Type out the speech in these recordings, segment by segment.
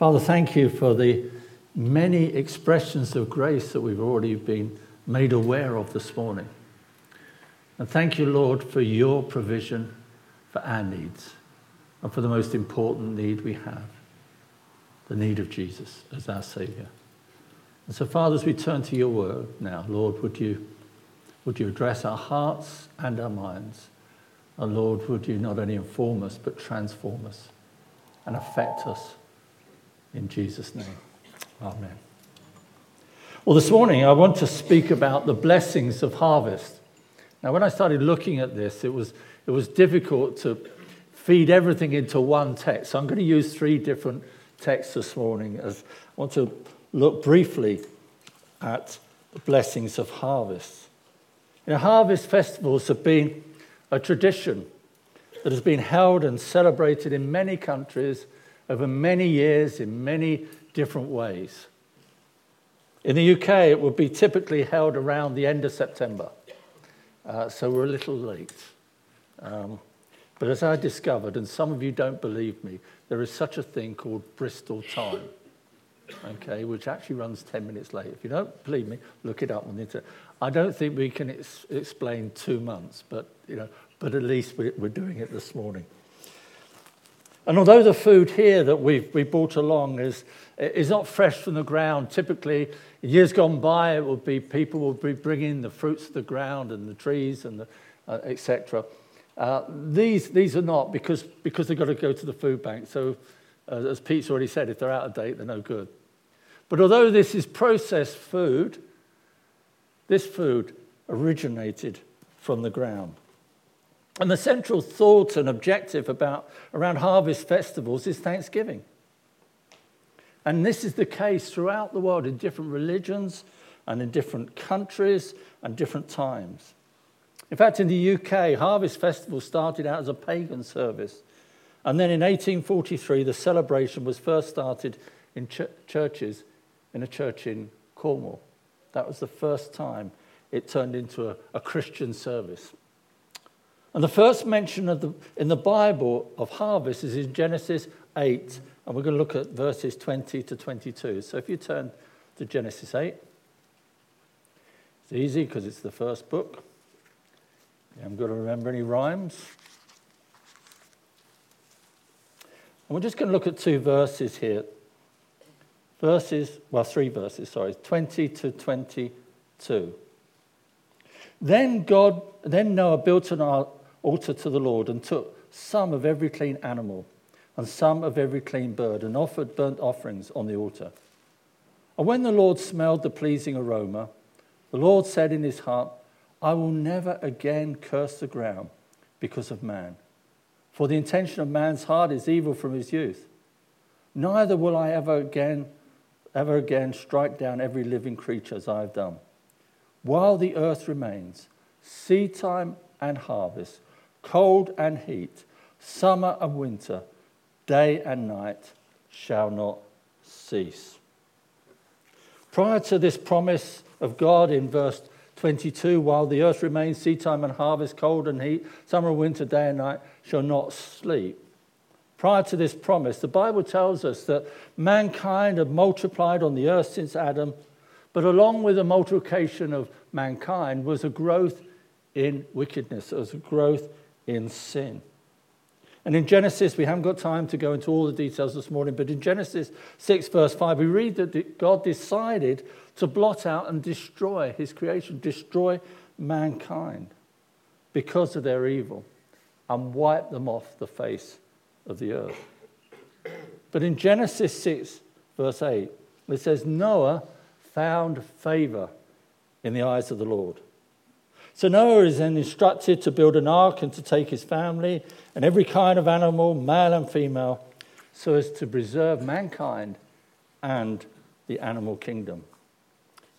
Father, thank you for the many expressions of grace that we've already been made aware of this morning. And thank you, Lord, for your provision for our needs and for the most important need we have the need of Jesus as our Saviour. And so, Father, as we turn to your word now, Lord, would you, would you address our hearts and our minds? And Lord, would you not only inform us, but transform us and affect us in Jesus' name. Amen. Well, this morning I want to speak about the blessings of harvest. Now, when I started looking at this, it was, it was difficult to feed everything into one text. So I'm going to use three different texts this morning as I want to look briefly at the blessings of harvest. You know, harvest festivals have been a tradition that has been held and celebrated in many countries over many years in many different ways. In the UK, it would be typically held around the end of September, uh, so we're a little late. Um, but as I discovered, and some of you don't believe me, there is such a thing called Bristol time, okay, which actually runs 10 minutes late. If you don't believe me, look it up on the internet. I don't think we can ex- explain two months, but, you know, but at least we, we're doing it this morning. And although the food here that we've we brought along is, is not fresh from the ground, typically years gone by, it would be people would be bringing the fruits of the ground and the trees and uh, etc. Uh, these, these are not because, because they've got to go to the food bank. So, uh, as Pete's already said, if they're out of date, they're no good. But although this is processed food, this food originated from the ground. And the central thought and objective about, around harvest festivals is thanksgiving. And this is the case throughout the world in different religions and in different countries and different times. In fact, in the UK, Harvest Festival started out as a pagan service. And then in 1843, the celebration was first started in ch- churches, in a church in Cornwall. That was the first time it turned into a, a Christian service. And the first mention of the, in the Bible of harvest is in Genesis 8, and we're going to look at verses 20 to 22. So if you turn to Genesis 8, it's easy because it's the first book. You haven't got to remember any rhymes. And we're just going to look at two verses here. Verses, well, three verses, sorry, 20 to 22. Then God, then Noah built an altar to the Lord and took some of every clean animal and some of every clean bird and offered burnt offerings on the altar. And when the Lord smelled the pleasing aroma, the Lord said in his heart, I will never again curse the ground because of man. For the intention of man's heart is evil from his youth. Neither will I ever again, ever again strike down every living creature as I have done. While the earth remains, seed time and harvest, cold and heat, summer and winter, day and night shall not cease. Prior to this promise of God in verse 22 While the earth remains, seed time and harvest, cold and heat, summer and winter, day and night shall not sleep. Prior to this promise, the Bible tells us that mankind had multiplied on the earth since Adam, but along with the multiplication of mankind was a growth in wickedness, as a growth in sin. And in Genesis, we haven't got time to go into all the details this morning, but in Genesis 6, verse 5, we read that God decided to blot out and destroy his creation, destroy mankind because of their evil, and wipe them off the face of the earth. But in Genesis 6, verse 8, it says, Noah found favor in the eyes of the Lord. So Noah is then instructed to build an ark and to take his family and every kind of animal, male and female, so as to preserve mankind and the animal kingdom.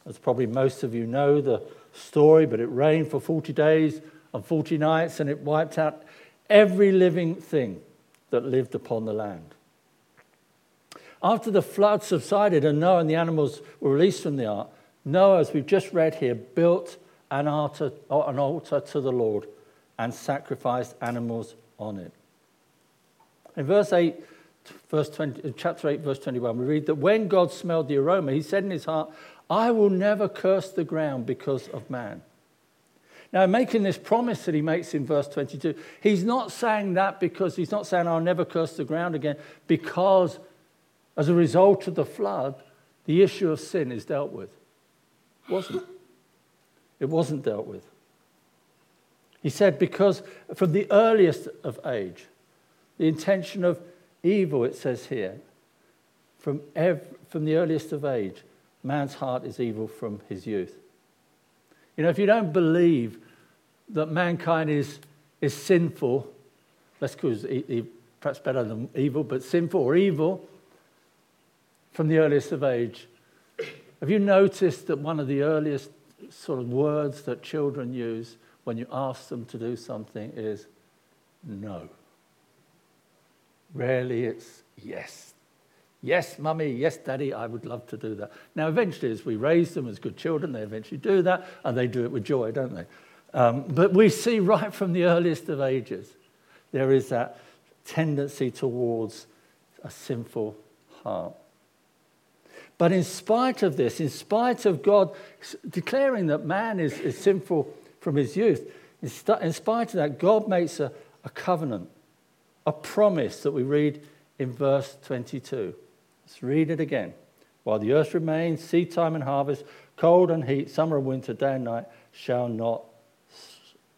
As probably most of you know the story, but it rained for 40 days and 40 nights and it wiped out every living thing that lived upon the land. After the flood subsided and Noah and the animals were released from the ark, Noah, as we've just read here, built an altar, an altar to the Lord and sacrificed animals on it. In verse 8 verse 20, chapter 8, verse 21, we read that when God smelled the aroma, he said in his heart, I will never curse the ground because of man. Now, making this promise that he makes in verse 22, he's not saying that because he's not saying, I'll never curse the ground again, because as a result of the flood, the issue of sin is dealt with. It wasn't. It wasn't dealt with. He said, because from the earliest of age, the intention of evil, it says here, from, ev- from the earliest of age, man's heart is evil from his youth. You know, if you don't believe that mankind is, is sinful, let's perhaps better than evil, but sinful or evil from the earliest of age, have you noticed that one of the earliest sort of words that children use when you ask them to do something is no? Rarely it's yes. Yes, mummy, yes, daddy, I would love to do that. Now, eventually, as we raise them as good children, they eventually do that, and they do it with joy, don't they? Um, but we see right from the earliest of ages, there is that tendency towards a sinful heart. But in spite of this, in spite of God declaring that man is, is sinful from his youth, in spite of that, God makes a, a covenant, a promise that we read in verse 22. Let's read it again. While the earth remains, seed time and harvest, cold and heat, summer and winter, day and night shall not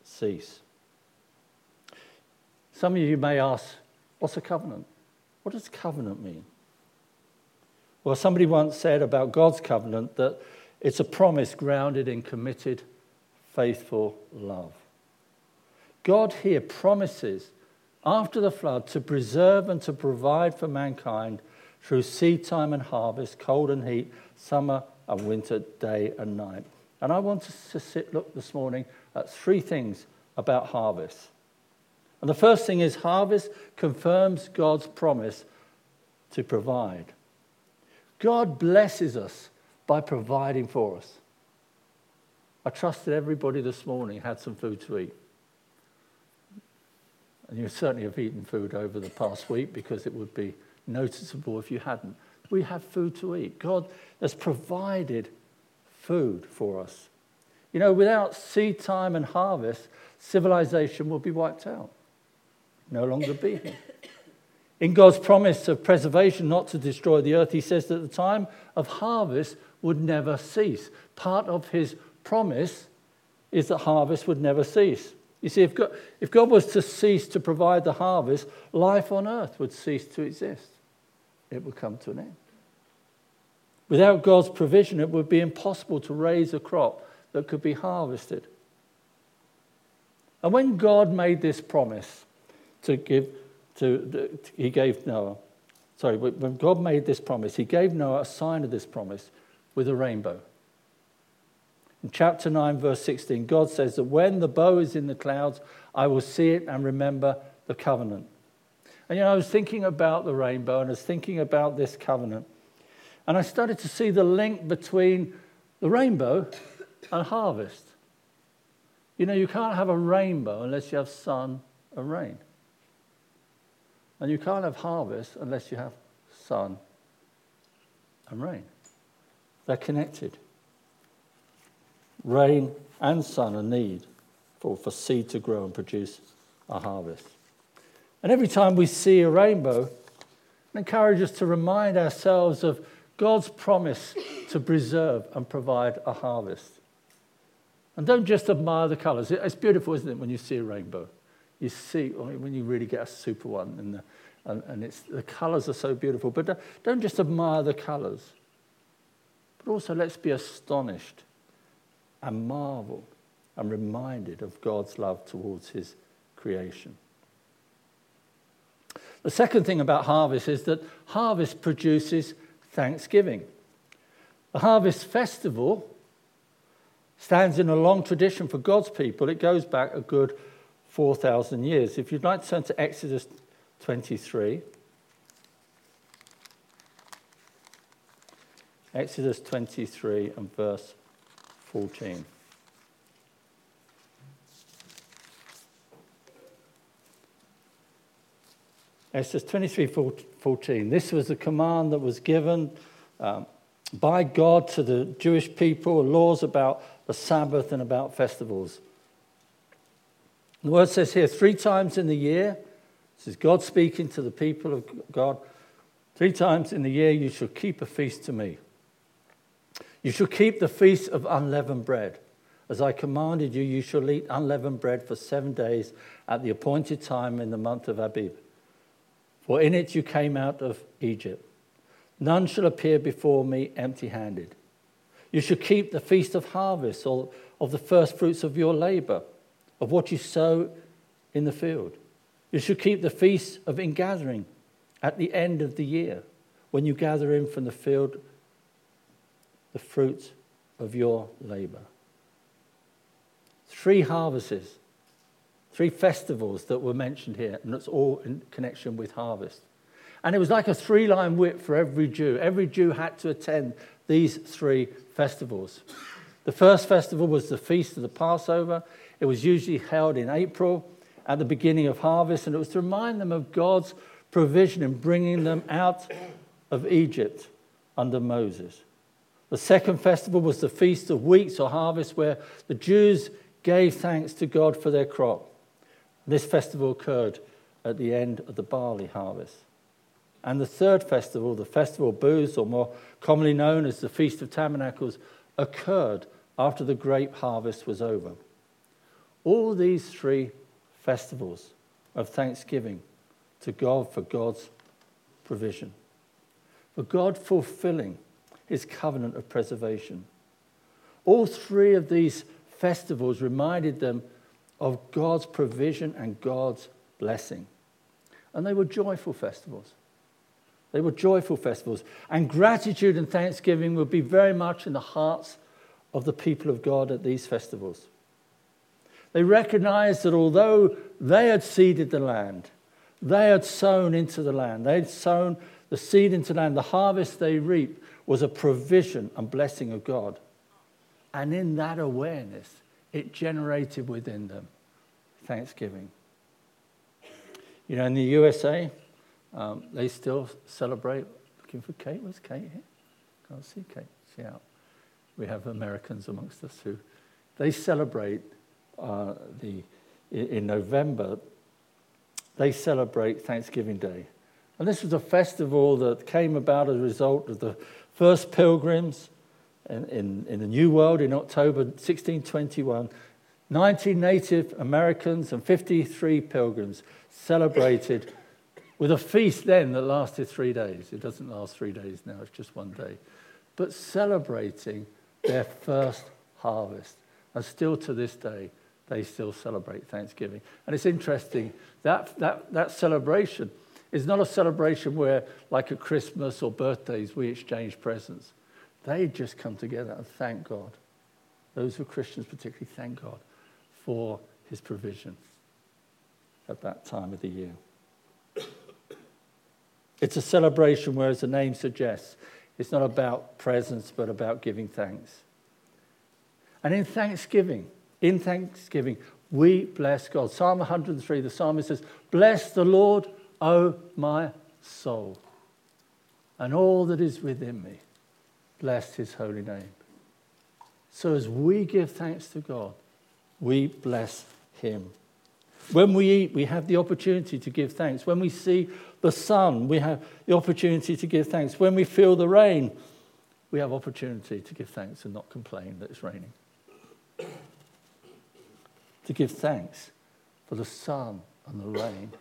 cease. Some of you may ask, what's a covenant? What does covenant mean? Well, somebody once said about God's covenant that it's a promise grounded in committed, faithful love. God here promises after the flood to preserve and to provide for mankind through seed time and harvest, cold and heat, summer and winter, day and night. And I want us to sit, look this morning at three things about harvest. And the first thing is harvest confirms God's promise to provide. God blesses us by providing for us. I trust that everybody this morning had some food to eat. And you certainly have eaten food over the past week because it would be noticeable if you hadn't. We have food to eat. God has provided food for us. You know, without seed time and harvest, civilization will be wiped out, no longer be here. In God's promise of preservation, not to destroy the earth, he says that the time of harvest would never cease. Part of his promise is that harvest would never cease. You see, if God, if God was to cease to provide the harvest, life on earth would cease to exist. It would come to an end. Without God's provision, it would be impossible to raise a crop that could be harvested. And when God made this promise to give to, he gave Noah, sorry, when God made this promise, he gave Noah a sign of this promise with a rainbow. In chapter 9, verse 16, God says that when the bow is in the clouds, I will see it and remember the covenant. And you know, I was thinking about the rainbow and I was thinking about this covenant. And I started to see the link between the rainbow and harvest. You know, you can't have a rainbow unless you have sun and rain. And you can't have harvest unless you have sun and rain. They're connected. Rain and sun are need for, for seed to grow and produce a harvest. And every time we see a rainbow, it encourages us to remind ourselves of God's promise to preserve and provide a harvest. And don't just admire the colours. It's beautiful, isn't it, when you see a rainbow? You see, when you really get a super one, and, the, and, and it's, the colours are so beautiful. But don't just admire the colours, but also let's be astonished and marvel and reminded of God's love towards his creation. The second thing about harvest is that harvest produces thanksgiving. The harvest festival stands in a long tradition for God's people. It goes back a good 4,000 years. If you'd like to turn to Exodus 23, Exodus 23 and verse 14. Exodus 23 14. This was a command that was given um, by God to the Jewish people, laws about the Sabbath and about festivals. The word says here three times in the year, this is God speaking to the people of God. Three times in the year you shall keep a feast to me. You shall keep the feast of unleavened bread. As I commanded you, you shall eat unleavened bread for seven days at the appointed time in the month of Abib. For in it you came out of Egypt. None shall appear before me empty handed. You shall keep the feast of harvest, or of the first fruits of your labor, of what you sow in the field. You should keep the feast of ingathering at the end of the year, when you gather in from the field the fruit of your labor. Three harvests, three festivals that were mentioned here, and it's all in connection with harvest. And it was like a three line whip for every Jew. Every Jew had to attend these three festivals. The first festival was the Feast of the Passover. It was usually held in April at the beginning of harvest, and it was to remind them of God's provision in bringing them out of Egypt under Moses. The second festival was the Feast of Weeks or Harvest, where the Jews gave thanks to God for their crop. This festival occurred at the end of the barley harvest. And the third festival, the Festival of Booths, or more commonly known as the Feast of Tabernacles, occurred after the grape harvest was over. All these three festivals of thanksgiving to God for God's provision, for God fulfilling his covenant of preservation. All three of these festivals reminded them of God's provision and God's blessing. And they were joyful festivals. They were joyful festivals. And gratitude and thanksgiving would be very much in the hearts of the people of God at these festivals. They recognized that although they had seeded the land, they had sown into the land, they had sown the seed into the land, the harvest they reaped was a provision and blessing of God. And in that awareness, it generated within them thanksgiving. You know, in the USA, um, they still celebrate. Looking for Kate. Where's Kate here? Can't see Kate. She out. We have Americans amongst us who they celebrate uh, the in November. They celebrate Thanksgiving Day, and this was a festival that came about as a result of the first pilgrims in, in, in the New World in October 1621. 90 Native Americans and 53 pilgrims celebrated with a feast then that lasted three days. It doesn't last three days now, it's just one day. But celebrating their first harvest. And still to this day, they still celebrate Thanksgiving. And it's interesting that, that, that celebration is not a celebration where, like at Christmas or birthdays, we exchange presents. They just come together and thank God. Those who are Christians, particularly, thank God for his provision at that time of the year. It's a celebration where, as the name suggests, it's not about presents, but about giving thanks. And in thanksgiving, in thanksgiving, we bless God. Psalm 103, the psalmist says, Bless the Lord, O my soul, and all that is within me, bless his holy name. So as we give thanks to God, we bless him. When we eat, we have the opportunity to give thanks. When we see the sun, we have the opportunity to give thanks. When we feel the rain, we have opportunity to give thanks and not complain that it's raining. To give thanks for the sun and the rain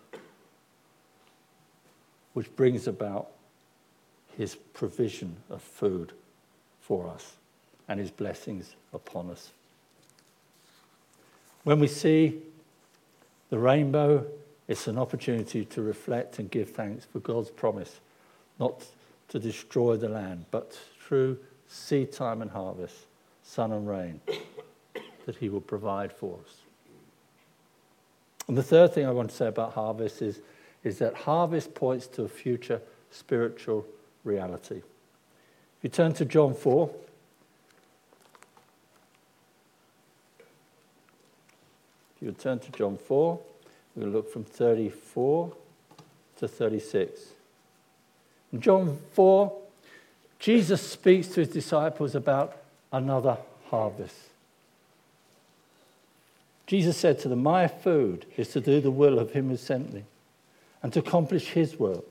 which brings about his provision of food for us and his blessings upon us. When we see the rainbow, it's an opportunity to reflect and give thanks for God's promise not to destroy the land, but through seed time and harvest, sun and rain, that he will provide for us. And the third thing I want to say about harvest is is that harvest points to a future spiritual reality. If you turn to John 4, if you turn to John 4, we'll look from 34 to 36. In John 4, Jesus speaks to his disciples about another harvest. Jesus said to them, My food is to do the will of him who sent me and to accomplish his work.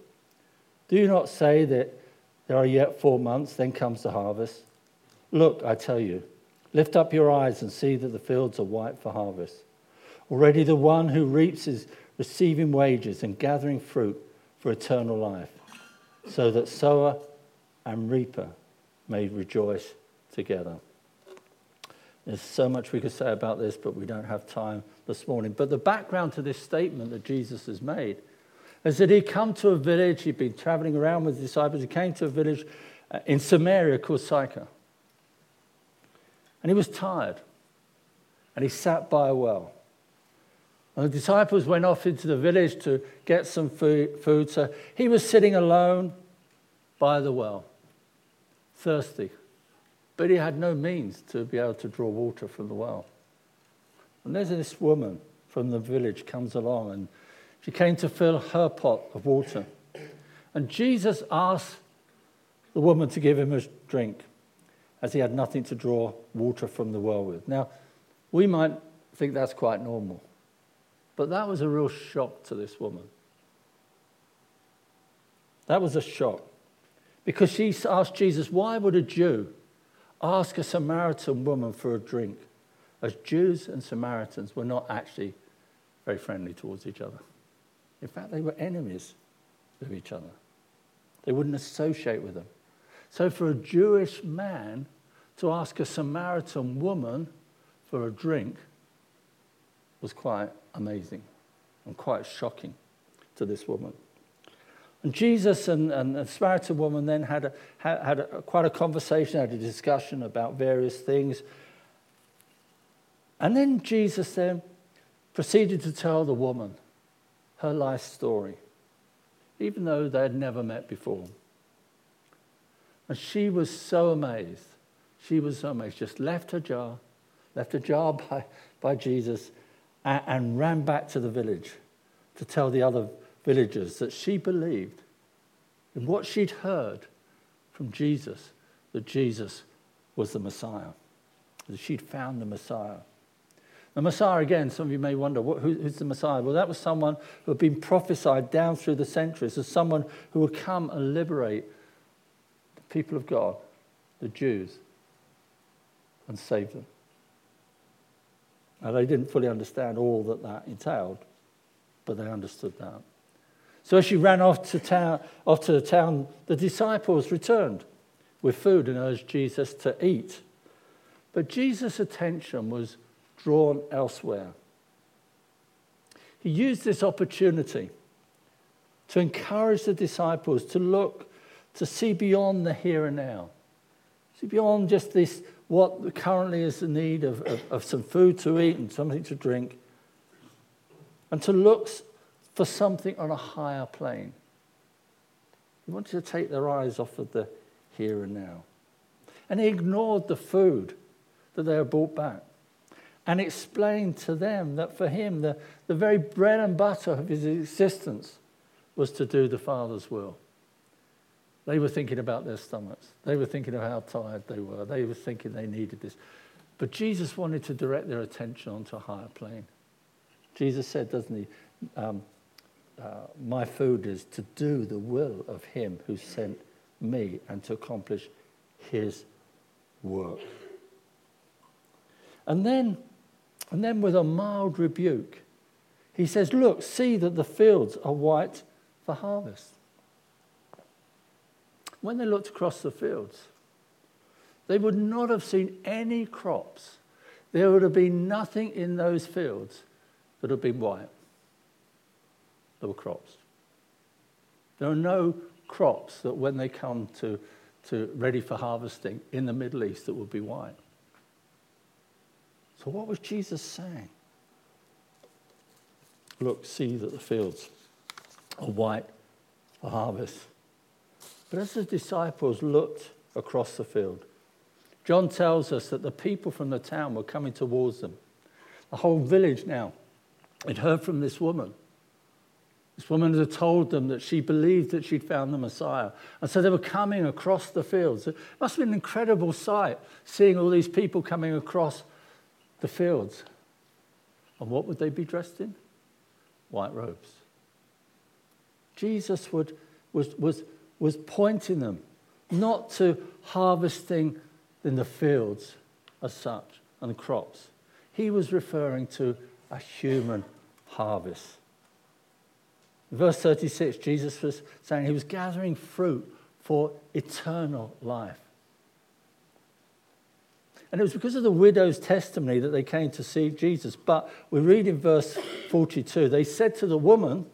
Do you not say that there are yet four months, then comes the harvest? Look, I tell you, lift up your eyes and see that the fields are white for harvest. Already the one who reaps is receiving wages and gathering fruit for eternal life, so that sower and reaper may rejoice together. There's so much we could say about this, but we don't have time this morning. But the background to this statement that Jesus has made is that he'd come to a village, he'd been traveling around with his disciples, he came to a village uh, in Samaria called Sychar. And he was tired, and he sat by a well. And the disciples went off into the village to get some food, so he was sitting alone by the well, thirsty. But he had no means to be able to draw water from the well. And there's this woman from the village comes along and she came to fill her pot of water. And Jesus asked the woman to give him a drink, as he had nothing to draw water from the well with. Now, we might think that's quite normal, but that was a real shock to this woman. That was a shock. Because she asked Jesus, why would a Jew ask a Samaritan woman for a drink? As Jews and Samaritans were not actually very friendly towards each other. In fact, they were enemies of each other. They wouldn't associate with them. So, for a Jewish man to ask a Samaritan woman for a drink was quite amazing and quite shocking to this woman. And Jesus and, and the Samaritan woman then had, a, had, a, quite a conversation, had a discussion about various things. And then Jesus then proceeded to tell the woman her life story, even though they had never met before. And she was so amazed. She was so amazed. Just left her jar, left her jar by, by Jesus, and, and ran back to the village to tell the other villagers that she believed in what she'd heard from Jesus, that Jesus was the Messiah, that she'd found the Messiah. The Messiah, again, some of you may wonder, who's the Messiah? Well, that was someone who had been prophesied down through the centuries as someone who would come and liberate the people of God, the Jews, and save them. Now, they didn't fully understand all that that entailed, but they understood that. So as she ran off to, town, off to the town, the disciples returned with food and urged Jesus to eat. But Jesus' attention was drawn elsewhere. He used this opportunity to encourage the disciples to look, to see beyond the here and now, see beyond just this, what currently is the need of, of, of some food to eat and something to drink, and to look for something on a higher plane. He wanted to take their eyes off of the here and now. And he ignored the food that they had brought back and explained to them that for him, the, the very bread and butter of his existence was to do the Father's will. They were thinking about their stomachs. They were thinking of how tired they were. They were thinking they needed this. But Jesus wanted to direct their attention onto a higher plane. Jesus said, doesn't he? Um, uh, my food is to do the will of him who sent me and to accomplish his work. And then and then, with a mild rebuke, he says, Look, see that the fields are white for harvest. When they looked across the fields, they would not have seen any crops. There would have been nothing in those fields that had been white. There were crops. There are no crops that, when they come to, to ready for harvesting in the Middle East, that would be white. So, what was Jesus saying? Look, see that the fields are white for harvest. But as the disciples looked across the field, John tells us that the people from the town were coming towards them. The whole village now had heard from this woman This woman had told them that she believed that she'd found the Messiah. And so they were coming across the fields. It must have been an incredible sight seeing all these people coming across the fields. And what would they be dressed in? White robes. Jesus would, was, was, was pointing them not to harvesting in the fields as such and crops. He was referring to a human harvest. Verse 36, Jesus was saying he was gathering fruit for eternal life. And it was because of the widow's testimony that they came to see Jesus. But we read in verse 42 they said to the woman,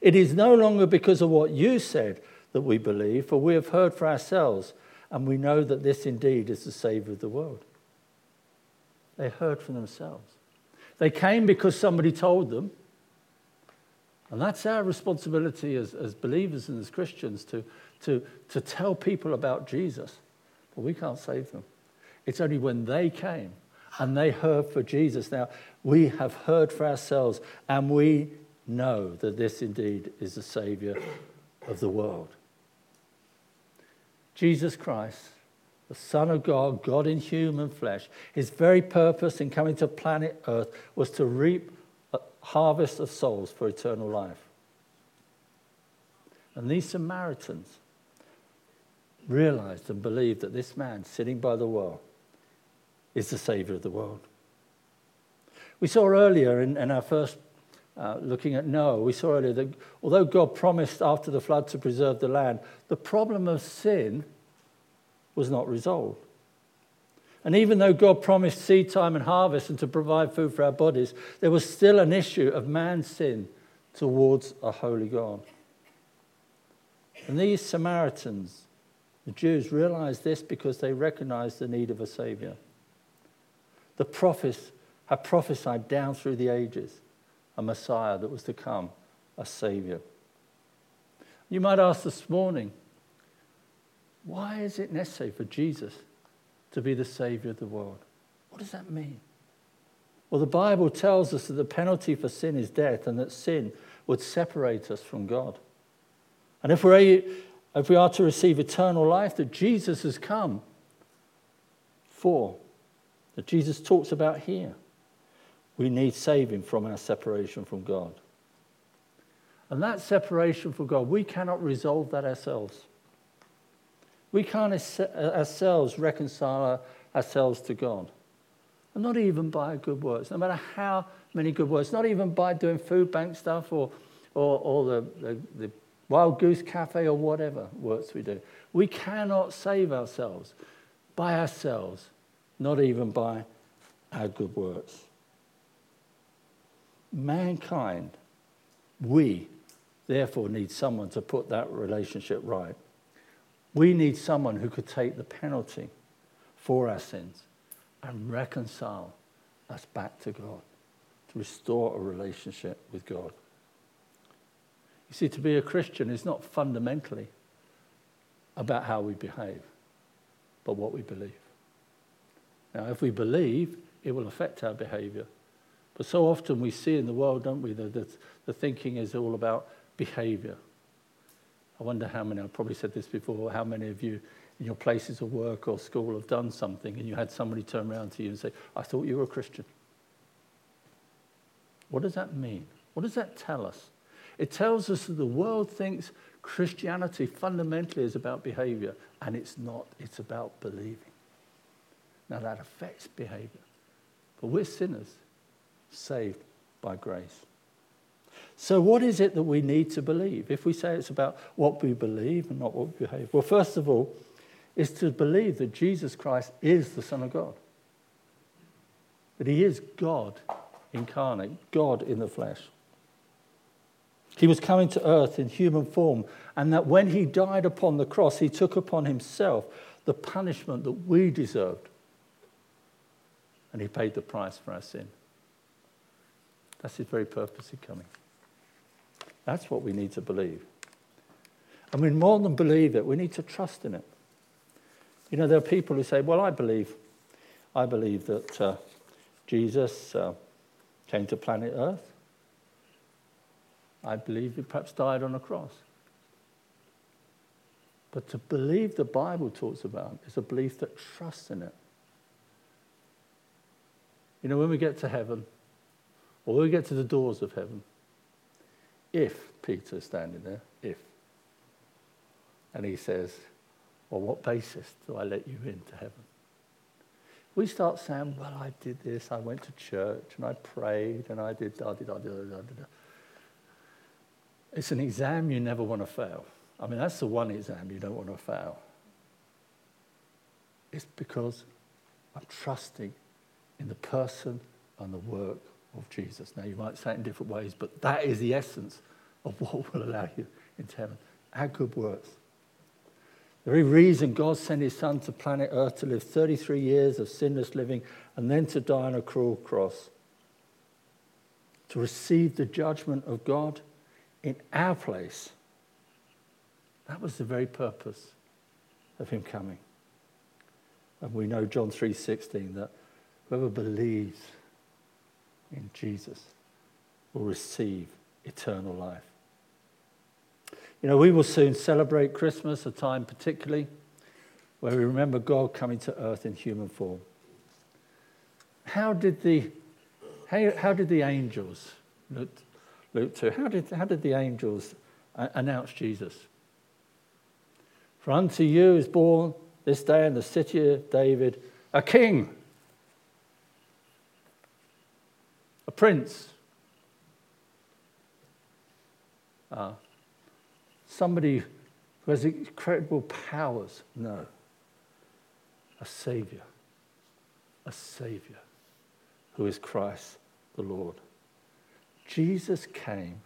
It is no longer because of what you said that we believe, for we have heard for ourselves, and we know that this indeed is the Savior of the world. They heard for themselves. They came because somebody told them. And that's our responsibility as, as believers and as Christians to, to, to tell people about Jesus. But we can't save them. It's only when they came and they heard for Jesus. Now, we have heard for ourselves and we know that this indeed is the Savior of the world. Jesus Christ, the Son of God, God in human flesh, his very purpose in coming to planet Earth was to reap harvest of souls for eternal life. And these Samaritans realized and believed that this man sitting by the well is the Savior of the world. We saw earlier in, in our first uh, looking at Noah, we saw earlier that although God promised after the flood to preserve the land, the problem of sin was not resolved. And even though God promised seed time and harvest and to provide food for our bodies, there was still an issue of man's sin towards a holy God. And these Samaritans, the Jews, realized this because they recognized the need of a Savior. The prophets had prophesied down through the ages a Messiah that was to come, a Savior. You might ask this morning, why is it necessary for Jesus to be the Savior of the world? What does that mean? Well, the Bible tells us that the penalty for sin is death and that sin would separate us from God. And if, we're, if we are to receive eternal life that Jesus has come for, that Jesus talks about here, we need saving from our separation from God. And that separation from God, we cannot resolve that ourselves. We can't uh, ourselves reconcile uh, ourselves to God. And not even by good works, no matter how many good works, not even by doing food bank stuff or, or, or the, the, the Wild Goose Cafe or whatever works we do. We cannot save ourselves by ourselves, not even by our good works. Mankind, we therefore need someone to put that relationship right. We need someone who could take the penalty for our sins and reconcile us back to God, to restore a relationship with God. You see, to be a Christian is not fundamentally about how we behave, but what we believe. Now, if we believe, it will affect our behavior. But so often we see in the world, don't we, that the, thinking is all about behavior. I wonder how many, I've probably said this before, how many of you in your places of work or school have done something and you had somebody turn around to you and say, I thought you were a Christian. What does that mean? What does that tell us? It tells us that the world thinks Christianity fundamentally is about behavior, and it's not, it's about believing. Now that affects behavior. But we're sinners, saved by grace. So, what is it that we need to believe? If we say it's about what we believe and not what we behave, well, first of all, is to believe that Jesus Christ is the Son of God, that He is God incarnate, God in the flesh. He was coming to earth in human form, and that when He died upon the cross, He took upon Himself the punishment that we deserved, and He paid the price for our sin. That's His very purpose in coming. That's what we need to believe. And we more than believe it, we need to trust in it. You know, there are people who say, well, I believe, I believe that uh, Jesus uh, came to planet Earth. I believe he perhaps died on a cross. But to believe the Bible talks about is a belief that trusts in it. You know, when we get to heaven, or we get to the doors of heaven, if Peter's standing there, if, and he says, on what basis do I let you into heaven? We start saying, well, I did this, I went to church, and I prayed, and I did da da da da da da. It's an exam you never want to fail. I mean, that's the one exam you don't want to fail. It's because I'm trusting in the person and the work of Jesus. Now, you might say it in different ways, but that is the essence of what will allow you into heaven. Our good works. The very reason God sent his son to planet Earth to live 33 years of sinless living and then to die on a cruel cross, to receive the judgment of God in our place. That was the very purpose of him coming. And we know John 3:16 that whoever believes in Jesus will receive eternal life. You know, we will soon celebrate Christmas, a time particularly where we remember God coming to earth in human form. How did the, how, how did the angels, Luke, Luke 2, how did, how did the angels announce Jesus? For unto you is born this day in the city of David a king, a prince. Uh, somebody who has incredible powers. No. A Savior. A Savior who is Christ the Lord. Jesus came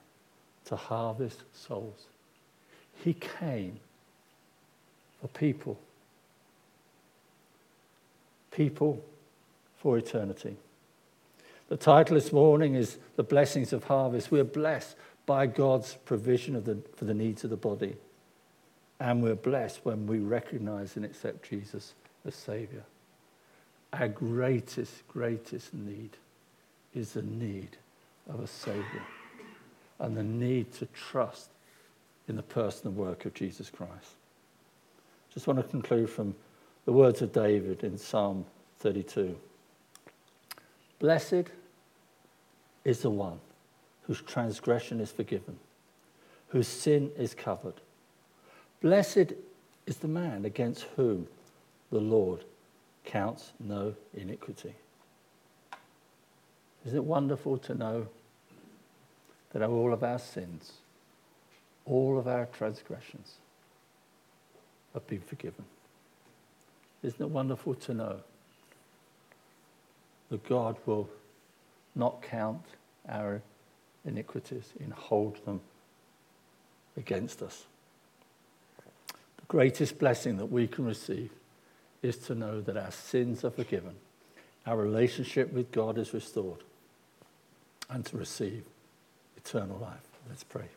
to harvest souls. He came for people. People for eternity. The title this morning is The Blessings of Harvest. We are blessed by God's provision the, for the needs of the body. And we're blessed when we recognize and accept Jesus as Savior. Our greatest, greatest need is the need of a Savior and the need to trust in the person and work of Jesus Christ. Just want to conclude from the words of David in Psalm 32. Blessed is the one whose transgression is forgiven, whose sin is covered. Blessed is the man against whom the Lord counts no iniquity. Isn't it wonderful to know that all of our sins, all of our transgressions have been forgiven? Isn't it wonderful to know that God will not count our iniquities and hold them against us. The greatest blessing that we can receive is to know that our sins are forgiven, our relationship with God is restored, and to receive eternal life. Let's pray.